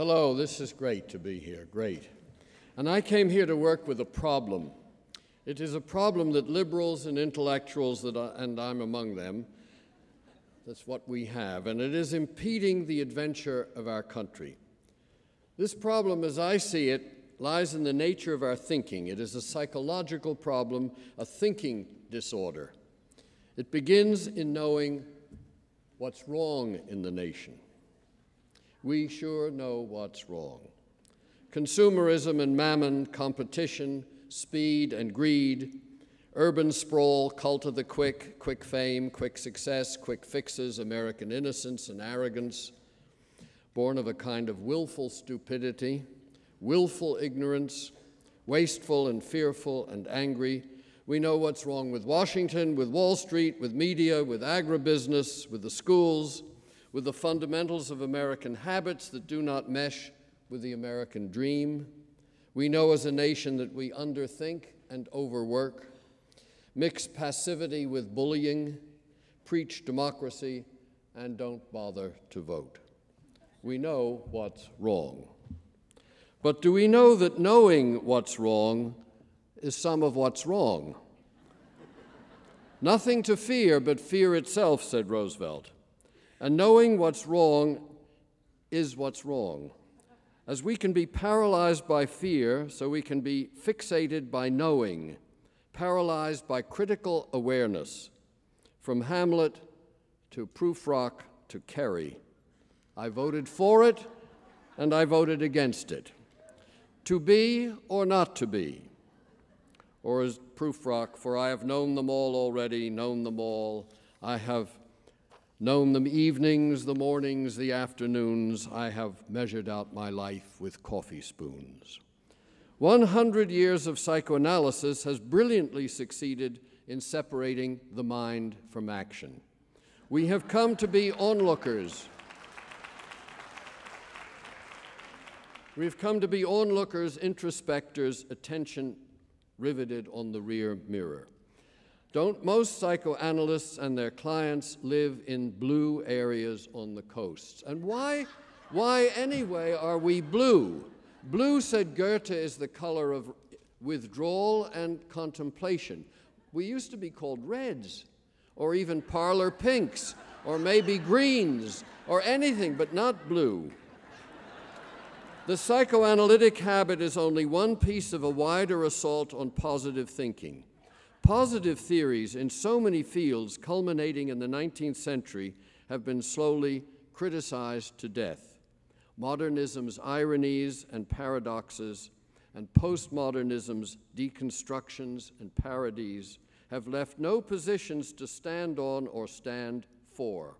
Hello, this is great to be here, great. And I came here to work with a problem. It is a problem that liberals and intellectuals, that I, and I'm among them, that's what we have, and it is impeding the adventure of our country. This problem, as I see it, lies in the nature of our thinking. It is a psychological problem, a thinking disorder. It begins in knowing what's wrong in the nation. We sure know what's wrong. Consumerism and mammon, competition, speed and greed, urban sprawl, cult of the quick, quick fame, quick success, quick fixes, American innocence and arrogance, born of a kind of willful stupidity willful ignorance, wasteful and fearful and angry. We know what's wrong with Washington, with Wall Street, with media, with agribusiness, with the schools, with the fundamentals of American habits that do not mesh with the American dream. We know as a nation that we underthink and overwork, mix passivity with bullying, preach democracy, and don't bother to vote. We know what's wrong. But do we know that knowing what's wrong is some of what's wrong? Nothing to fear but fear itself, said Roosevelt. And knowing what's wrong is what's wrong. As we can be paralyzed by fear, so we can be fixated by knowing, paralyzed by critical awareness. From Hamlet to Prufrock to Kerry. I voted for it and I voted against it. To be or not to be? Or as Prufrock, for I have known them all already, known them all. I have known the evenings, the mornings, the afternoons. I have measured out my life with coffee spoons. 100 years of psychoanalysis has brilliantly succeeded in separating the mind from action. We have come to be onlookers We've come to be onlookers, introspectors, attention riveted on the rear mirror. Don't most psychoanalysts and their clients live in blue areas on the coasts? And why, why anyway are we blue? Blue, said Goethe, is the color of withdrawal and contemplation. We used to be called reds, or even parlor pinks, or maybe greens, or anything, but not blue. The psychoanalytic habit is only one piece of a wider assault on positive thinking. Positive theories in so many fields, culminating in the 19th century, have been slowly criticized to death. Modernism's ironies and paradoxes and postmodernism's deconstructions and parodies have left no positions to stand on or stand for.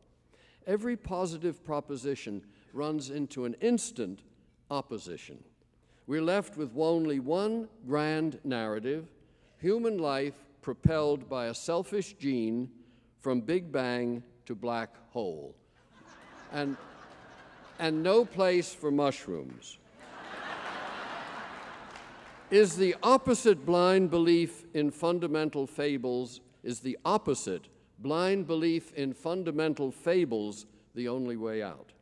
Every positive proposition runs into an instant opposition. We're left with only one grand narrative human life propelled by a selfish gene from Big Bang to black hole. And, and no place for mushrooms. is the opposite blind belief in fundamental fables, is the opposite blind belief in fundamental fables the only way out?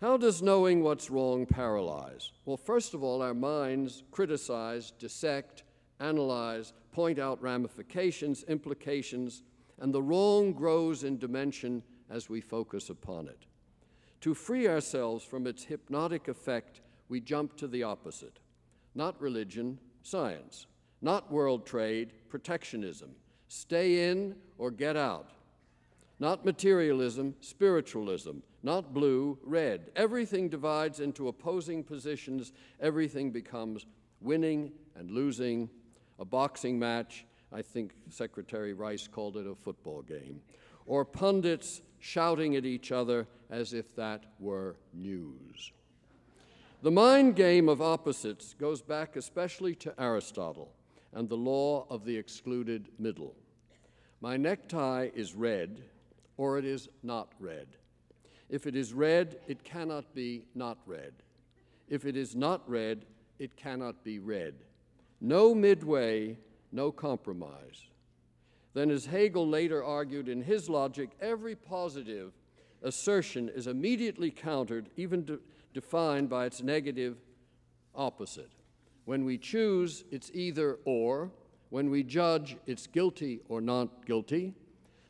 How does knowing what's wrong paralyze? Well, first of all, our minds criticize, dissect, analyze, point out ramifications, implications, and the wrong grows in dimension as we focus upon it. To free ourselves from its hypnotic effect, we jump to the opposite not religion, science, not world trade, protectionism, stay in or get out, not materialism, spiritualism, not blue, red. Everything divides into opposing positions. Everything becomes winning and losing, a boxing match. I think Secretary Rice called it a football game. Or pundits shouting at each other as if that were news. The mind game of opposites goes back especially to Aristotle and the law of the excluded middle. My necktie is red, or it is not red. If it is red, it cannot be not red. If it is not red, it cannot be red. No midway, no compromise. Then, as Hegel later argued in his logic, every positive assertion is immediately countered, even de- defined by its negative opposite. When we choose, it's either or. When we judge, it's guilty or not guilty.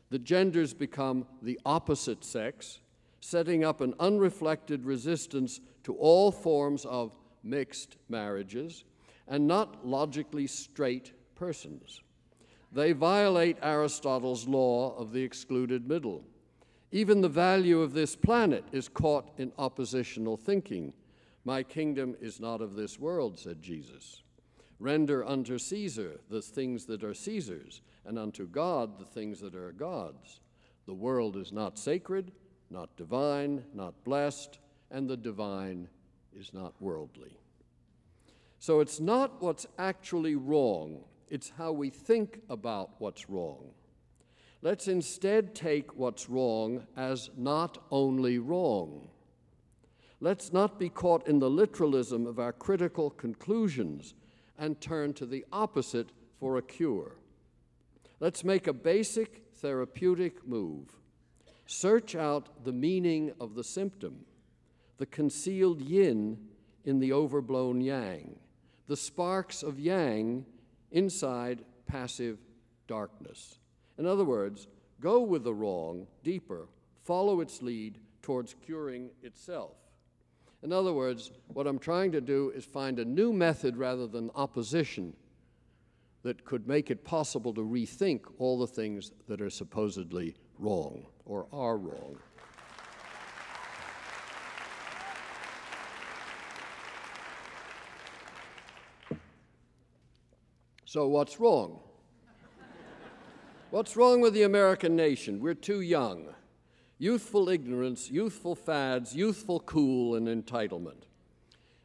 The genders become the opposite sex, setting up an unreflected resistance to all forms of mixed marriages and not logically straight persons. They violate Aristotle's law of the excluded middle. Even the value of this planet is caught in oppositional thinking. My kingdom is not of this world, said Jesus. Render unto Caesar the things that are Caesar's, and unto God the things that are God's. The world is not sacred, not divine, not blessed, and the divine is not worldly. So it's not what's actually wrong, it's how we think about what's wrong. Let's instead take what's wrong as not only wrong. Let's not be caught in the literalism of our critical conclusions and turn to the opposite for a cure. Let's make a basic therapeutic move. Search out the meaning of the symptom, the concealed yin in the overblown yang, the sparks of yang inside passive darkness. In other words, go with the wrong deeper, follow its lead towards curing itself. In other words, what I'm trying to do is find a new method rather than opposition that could make it possible to rethink all the things that are supposedly wrong or are wrong. So, what's wrong? what's wrong with the American nation? We're too young. Youthful ignorance, youthful fads, youthful cool, and entitlement.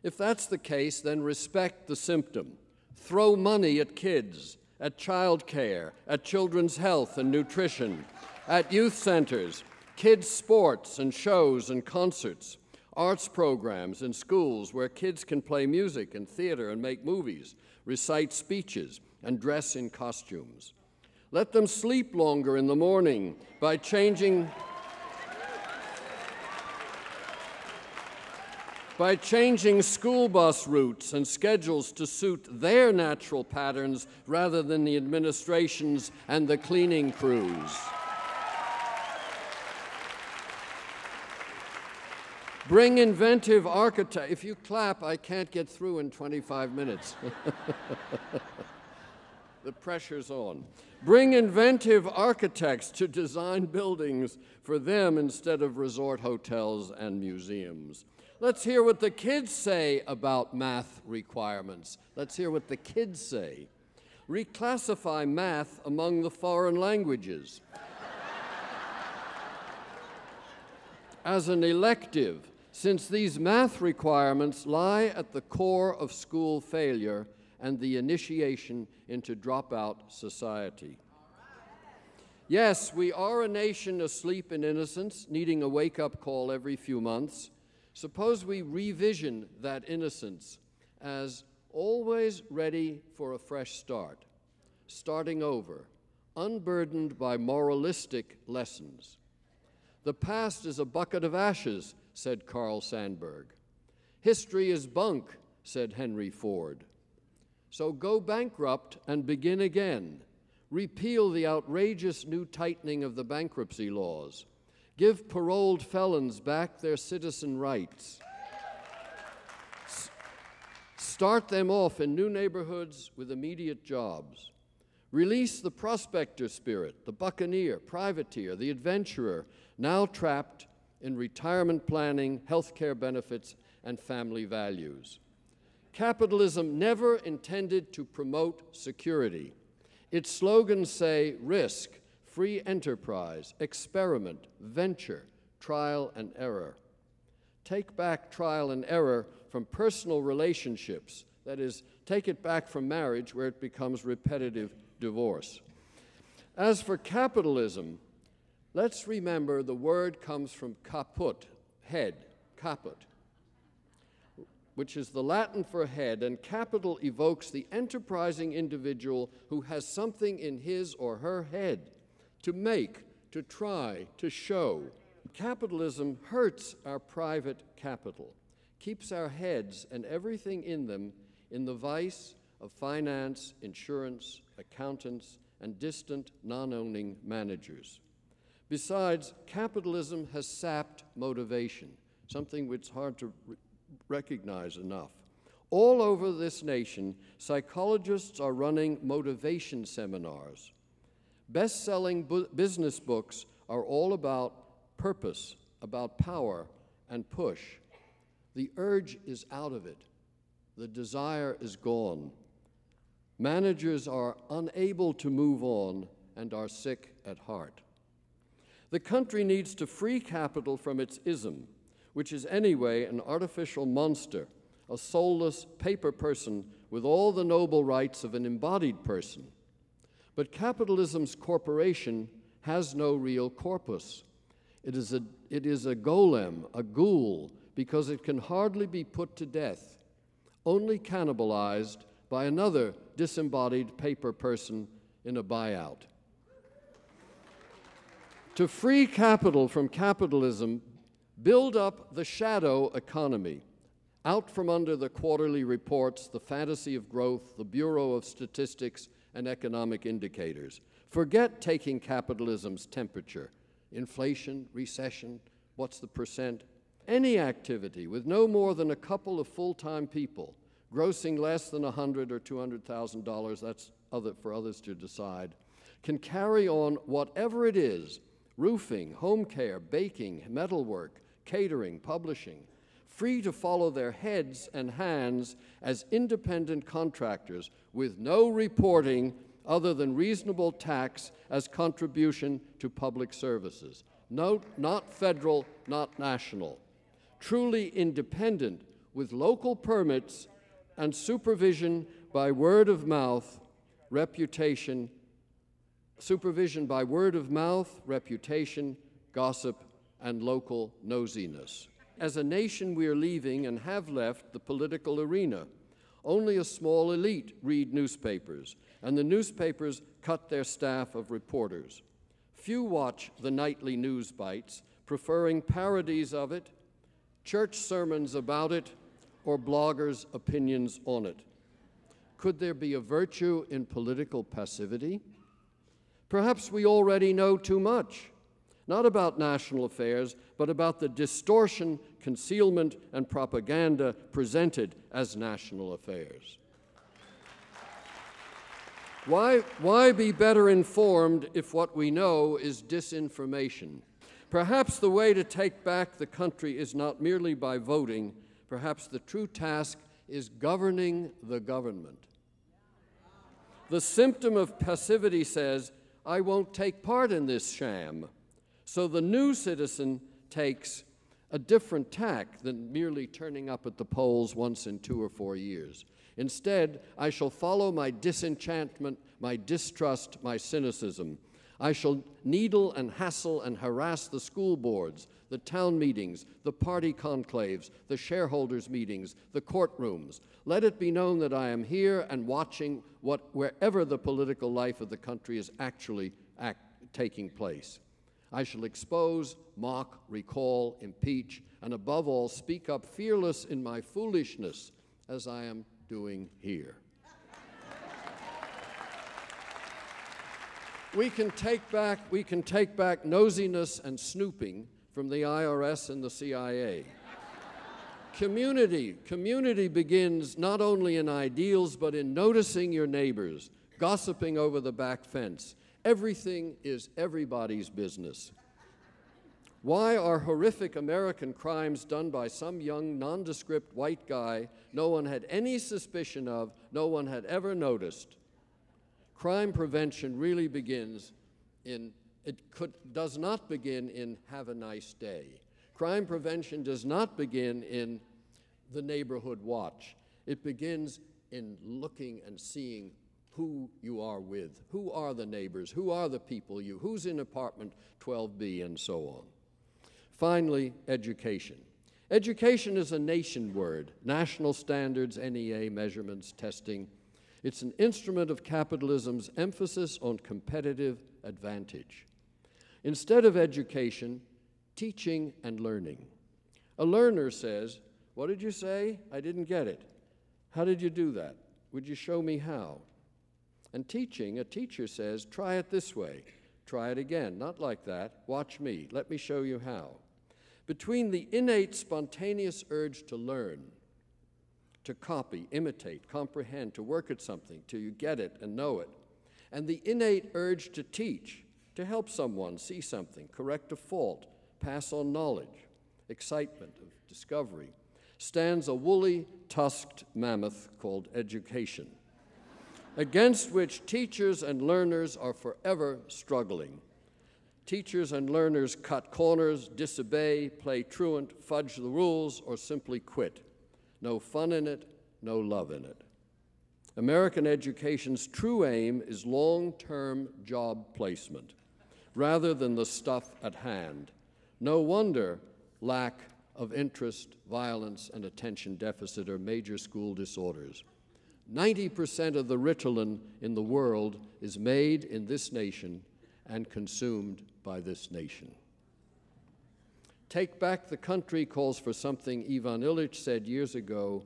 If that's the case, then respect the symptom. Throw money at kids, at child care, at children's health and nutrition, at youth centers, kids' sports and shows and concerts, arts programs in schools where kids can play music and theater and make movies, recite speeches, and dress in costumes. Let them sleep longer in the morning by changing. by changing school bus routes and schedules to suit their natural patterns rather than the administration's and the cleaning crews. Bring inventive architect. If you clap, I can't get through in 25 minutes. the pressure's on. Bring inventive architects to design buildings for them instead of resort hotels and museums. Let's hear what the kids say about math requirements. Let's hear what the kids say. Reclassify math among the foreign languages as an elective since these math requirements lie at the core of school failure and the initiation into dropout society. Yes, we are a nation asleep in innocence, needing a wake up call every few months. Suppose we revision that innocence as always ready for a fresh start, starting over, unburdened by moralistic lessons. The past is a bucket of ashes said Carl Sandburg. History is bunk, said Henry Ford. So go bankrupt and begin again. Repeal the outrageous new tightening of the bankruptcy laws. Give paroled felons back their citizen rights. Start them off in new neighborhoods with immediate jobs. Release the prospector spirit, the buccaneer, privateer, the adventurer, now trapped in retirement planning, health care benefits, and family values. Capitalism never intended to promote security. Its slogans say risk, free enterprise, experiment, venture, trial and error. Take back trial and error from personal relationships, that is, take it back from marriage where it becomes repetitive divorce. As for capitalism, Let's remember the word comes from caput, head, caput, which is the Latin for head, and capital evokes the enterprising individual who has something in his or her head to make, to try, to show. Capitalism hurts our private capital. keeps our heads and everything in them in the vice of finance, insurance, accountants, and distant non owning managers. Besides, capitalism has sapped motivation, something which is hard to re- recognize enough. All over this nation, psychologists are running motivation seminars. Best selling bu- business books are all about purpose, about power, and push. The urge is out of it, the desire is gone. Managers are unable to move on and are sick at heart. The country needs to free capital from its ism, which is anyway an artificial monster, a soulless paper person with all the noble rights of an embodied person. But capitalism's corporation has no real corpus. It is a, it is a golem, a ghoul, because it can hardly be put to death, only cannibalized by another disembodied paper person in a buyout. To free capital from capitalism, build up the shadow economy, out from under the quarterly reports, the fantasy of growth, the Bureau of Statistics, and economic indicators. Forget taking capitalism's temperature inflation, recession, what's the percent? Any activity with no more than a couple of full time people, grossing less than 100 or $200,000, that's other, for others to decide, can carry on whatever it is roofing, home care, baking, metalwork, catering, publishing free to follow their heads and hands as independent contractors with no reporting other than reasonable tax as contribution to public services. Note, not federal, not national. Truly independent with local permits and supervision by word of mouth, reputation, supervision by word of mouth, reputation, gossip, and local nosiness. As a nation, we are leaving and have left the political arena. Only a small elite read newspapers, and the newspapers cut their staff of reporters. Few watch the nightly news bites, preferring parodies of it, church sermons about it, or bloggers' opinions on it. Could there be a virtue in political passivity? Perhaps we already know too much not about national affairs, but about the distortion, concealment, and propaganda presented as national affairs. Why, why be better informed if what we know is disinformation? Perhaps the way to take back the country is not merely by voting, perhaps the true task is governing the government. The symptom of passivity says, I won't take part in this sham. So the new citizen takes a different tack than merely turning up at the polls once in two or four years. Instead, I shall follow my disenchantment, my distrust, my cynicism. I shall needle and hassle and harass the school boards, the town meetings, the party conclaves, the shareholders' meetings, the courtrooms. Let it be known that I am here and watching what, wherever the political life of the country is actually act, taking place. I shall expose, mock, recall, impeach, and above all, speak up fearless in my foolishness, as I am doing here. we can take back we can take back nosiness and snooping from the IRS and the CIA. Community community begins not only in ideals but in noticing your neighbors, gossiping over the back fence, Everything is everybody's business. Why are horrific American crimes done by some young, nondescript white guy no one had any suspicion of, no one had ever noticed? Crime prevention really begins in, it could, does not begin in have a nice day. Crime prevention does not begin in the neighborhood watch. It begins in looking and seeing who you are with. Who are the neighbors? Who are the people you? Who's in apartment 12B and so on. Finally, education. Education is a nation word, national standards, NEA measurements, testing. It's an instrument of capitalism's emphasis on competitive advantage. Instead of education, teaching and learning. A learner says, What did you say? I didn't get it. How did you do that? Would you show me how? And teaching, a teacher says, try it this way. Try it again. Not like that. Watch me. Let me show you how. Between the innate, spontaneous urge to learn, to copy, imitate, comprehend, to work at something till you get it and know it, and the innate urge to teach, to help someone see something, correct a fault, pass on knowledge, excitement of discovery, stands a woolly, tusked mammoth called education, against which teachers and learners are forever struggling. Teachers and learners cut corners, disobey, play truant, fudge the rules, or simply quit. No fun in it, no love in it. American education's true aim is long term job placement rather than the stuff at hand. No wonder lack of interest, violence, and attention deficit are major school disorders. 90% of the Ritalin in the world is made in this nation and consumed by this nation. Take Back the Country calls for something Ivan Illich said years ago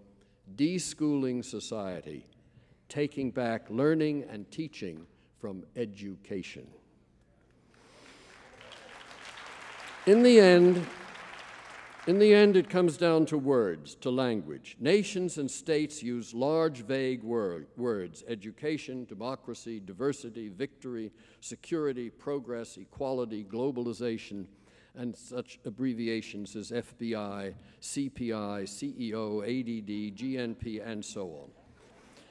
deschooling society, taking back learning and teaching from education. In the end, in the end, it comes down to words, to language. Nations and states use large, vague word, words education, democracy, diversity, victory, security, progress, equality, globalization, and such abbreviations as FBI, CPI, CEO, ADD, GNP, and so on.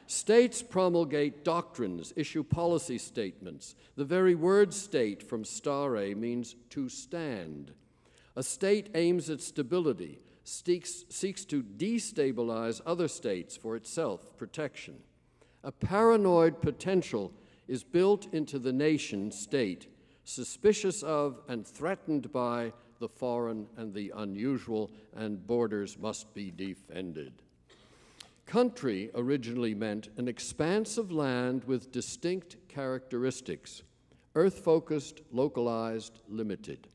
States promulgate doctrines, issue policy statements. The very word state from stare means to stand. A state aims at stability, seeks, seeks to destabilize other states for itself protection. A paranoid potential is built into the nation state, suspicious of and threatened by the foreign and the unusual, and borders must be defended. Country originally meant an expanse of land with distinct characteristics, earth focused, localized, limited.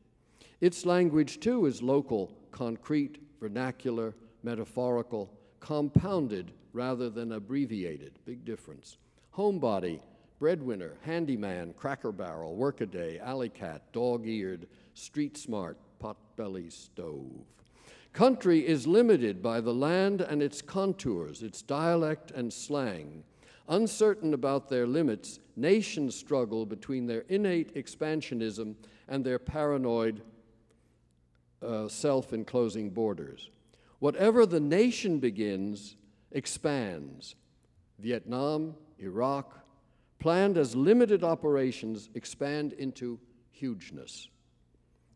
Its language, too, is local, concrete, vernacular, metaphorical, compounded rather than abbreviated. Big difference. Homebody, breadwinner, handyman, cracker barrel, workaday, alley cat, dog eared, street smart, potbelly stove. Country is limited by the land and its contours, its dialect and slang. Uncertain about their limits, nations struggle between their innate expansionism and their paranoid uh, self enclosing borders. Whatever the nation begins, expands. Vietnam, Iraq, planned as limited operations, expand into hugeness.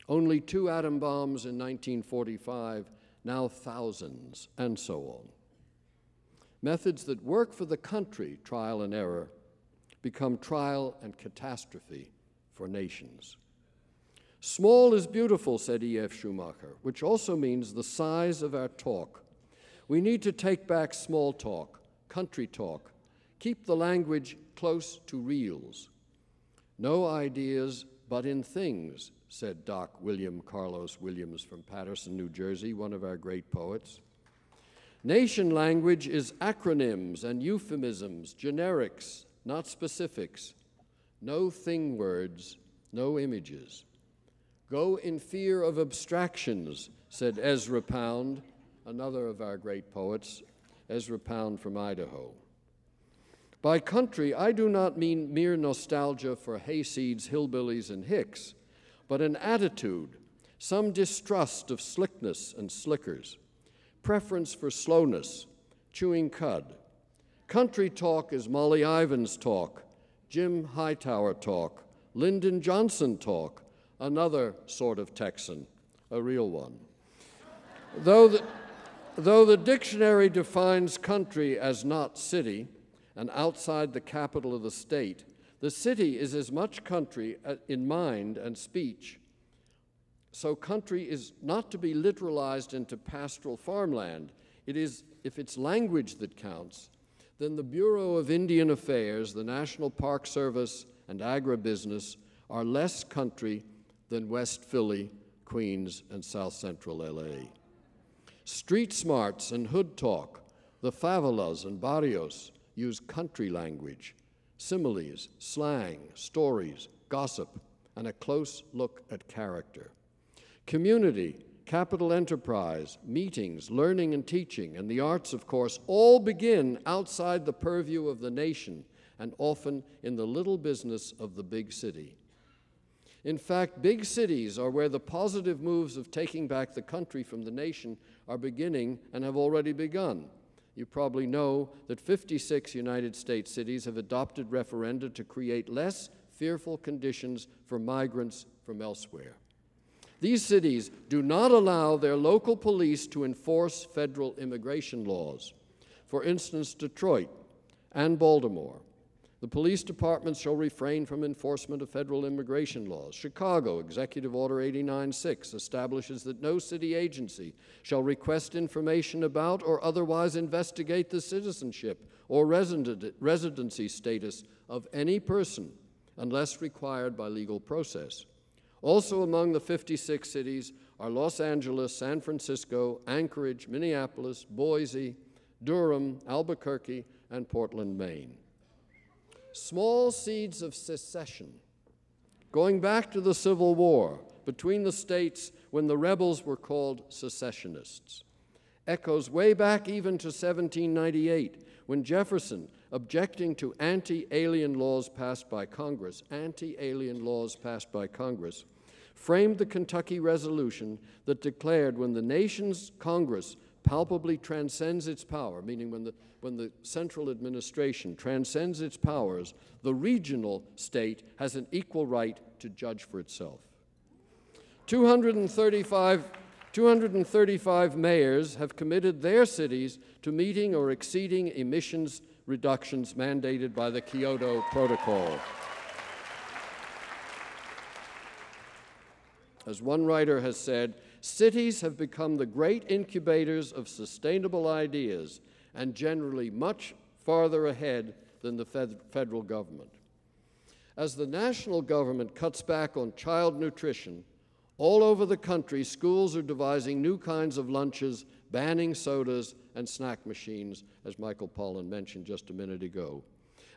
Only two atom bombs in 1945, now thousands, and so on. Methods that work for the country, trial and error, become trial and catastrophe for nations. Small is beautiful, said E.F. Schumacher, which also means the size of our talk. We need to take back small talk, country talk, keep the language close to reals. No ideas but in things, said Doc William Carlos Williams from Paterson, New Jersey, one of our great poets. Nation language is acronyms and euphemisms, generics, not specifics. No thing words, no images. Go in fear of abstractions, said Ezra Pound, another of our great poets, Ezra Pound from Idaho. By country, I do not mean mere nostalgia for hayseeds, hillbillies, and hicks, but an attitude, some distrust of slickness and slickers, preference for slowness, chewing cud. Country talk is Molly Ivins talk, Jim Hightower talk, Lyndon Johnson talk, another sort of Texan, a real one. though, the, though the dictionary defines country as not city and outside the capital of the state, the city is as much country uh, in mind and speech. So, country is not to be literalized into pastoral farmland. It is, if it's language that counts, then the Bureau of Indian Affairs, the National Park Service, and agribusiness are less country than West Philly, Queens, and South Central LA. Street smarts and hood talk, the favelas and barrios use country language, similes, slang, stories, gossip, and a close look at character. Community, capital enterprise, meetings, learning and teaching, and the arts, of course, all begin outside the purview of the nation and often in the little business of the big city. In fact, big cities are where the positive moves of taking back the country from the nation are beginning and have already begun. You probably know that 56 United States cities have adopted referenda to create less fearful conditions for migrants from elsewhere. These cities do not allow their local police to enforce federal immigration laws. For instance, Detroit and Baltimore the police departments shall refrain from enforcement of federal immigration laws. Chicago, Executive Order 89-6, establishes that no city agency shall request information about or otherwise investigate the citizenship or resident, residency status of any person unless required by legal process. Also among the 56 cities are Los Angeles, San Francisco, Anchorage, Minneapolis, Boise, Durham, Albuquerque, and Portland, Maine small seeds of secession, going back to the Civil War between the states when the rebels were called secessionists. Echoes way back even to 1798 when Jefferson, objecting to anti alien laws passed by Congress, anti alien laws passed by Congress, framed the Kentucky Resolution that declared when the nation's Congress palpably transcends its power, meaning when the, when the central administration transcends its powers, the regional state has an equal right to judge for itself. 235, 235 mayors have committed their cities to meeting or exceeding emissions reductions mandated by the Kyoto Protocol. As one writer has said, cities have become the great incubators of sustainable ideas and generally much farther ahead than the fed federal government. As the national government cuts back on child nutrition, all over the country, schools are devising new kinds of lunches, banning sodas and snack machines, as Michael Pollan mentioned just a minute ago.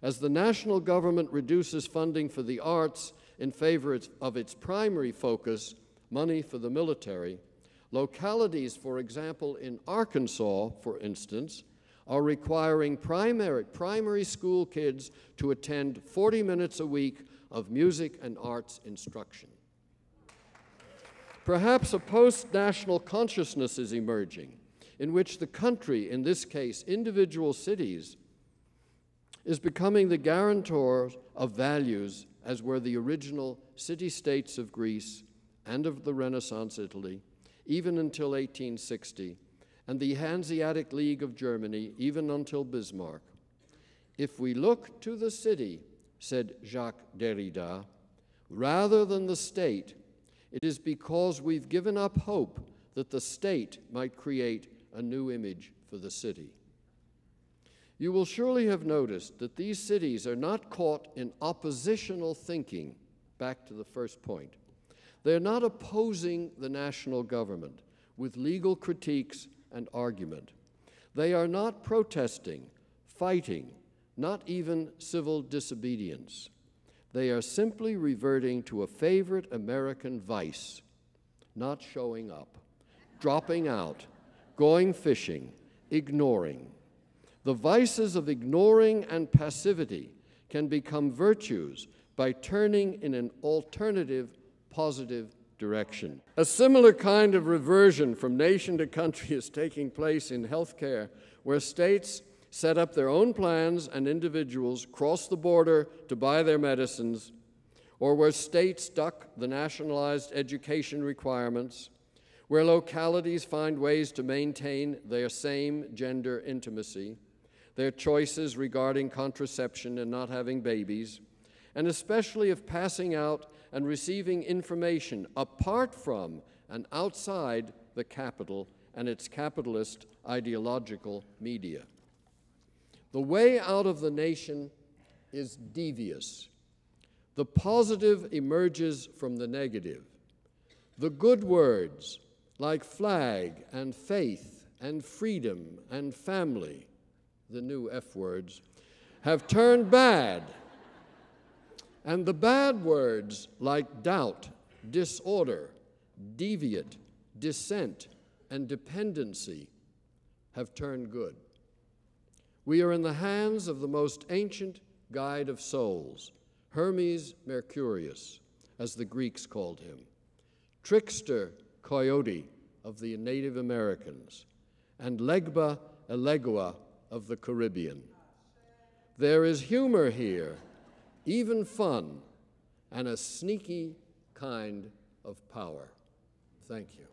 As the national government reduces funding for the arts in favor of its primary focus, money for the military. Localities, for example, in Arkansas, for instance, are requiring primary, primary school kids to attend 40 minutes a week of music and arts instruction. Perhaps a post national consciousness is emerging in which the country, in this case individual cities, is becoming the guarantor of values as were the original city states of Greece and of the Renaissance Italy, even until 1860, and the Hanseatic League of Germany, even until Bismarck. If we look to the city, said Jacques Derrida, rather than the state, it is because we've given up hope that the state might create a new image for the city. You will surely have noticed that these cities are not caught in oppositional thinking, back to the first point. They're not opposing the national government with legal critiques and argument. They are not protesting, fighting, not even civil disobedience. They are simply reverting to a favorite American vice not showing up, dropping out, going fishing, ignoring. The vices of ignoring and passivity can become virtues by turning in an alternative positive direction. A similar kind of reversion from nation to country is taking place in healthcare, where states set up their own plans and individuals cross the border to buy their medicines, or where states duck the nationalized education requirements, where localities find ways to maintain their same gender intimacy, their choices regarding contraception and not having babies, and especially of passing out and receiving information apart from and outside the capital and its capitalist ideological media. The way out of the nation is devious. The positive emerges from the negative. The good words, like flag and faith and freedom and family, the new F words, have turned bad. And the bad words like doubt, disorder, deviate, dissent, and dependency have turned good. We are in the hands of the most ancient guide of souls, Hermes Mercurius, as the Greeks called him, trickster coyote of the Native Americans, and Legba Elegua of the Caribbean. There is humor here, even fun, and a sneaky kind of power. Thank you.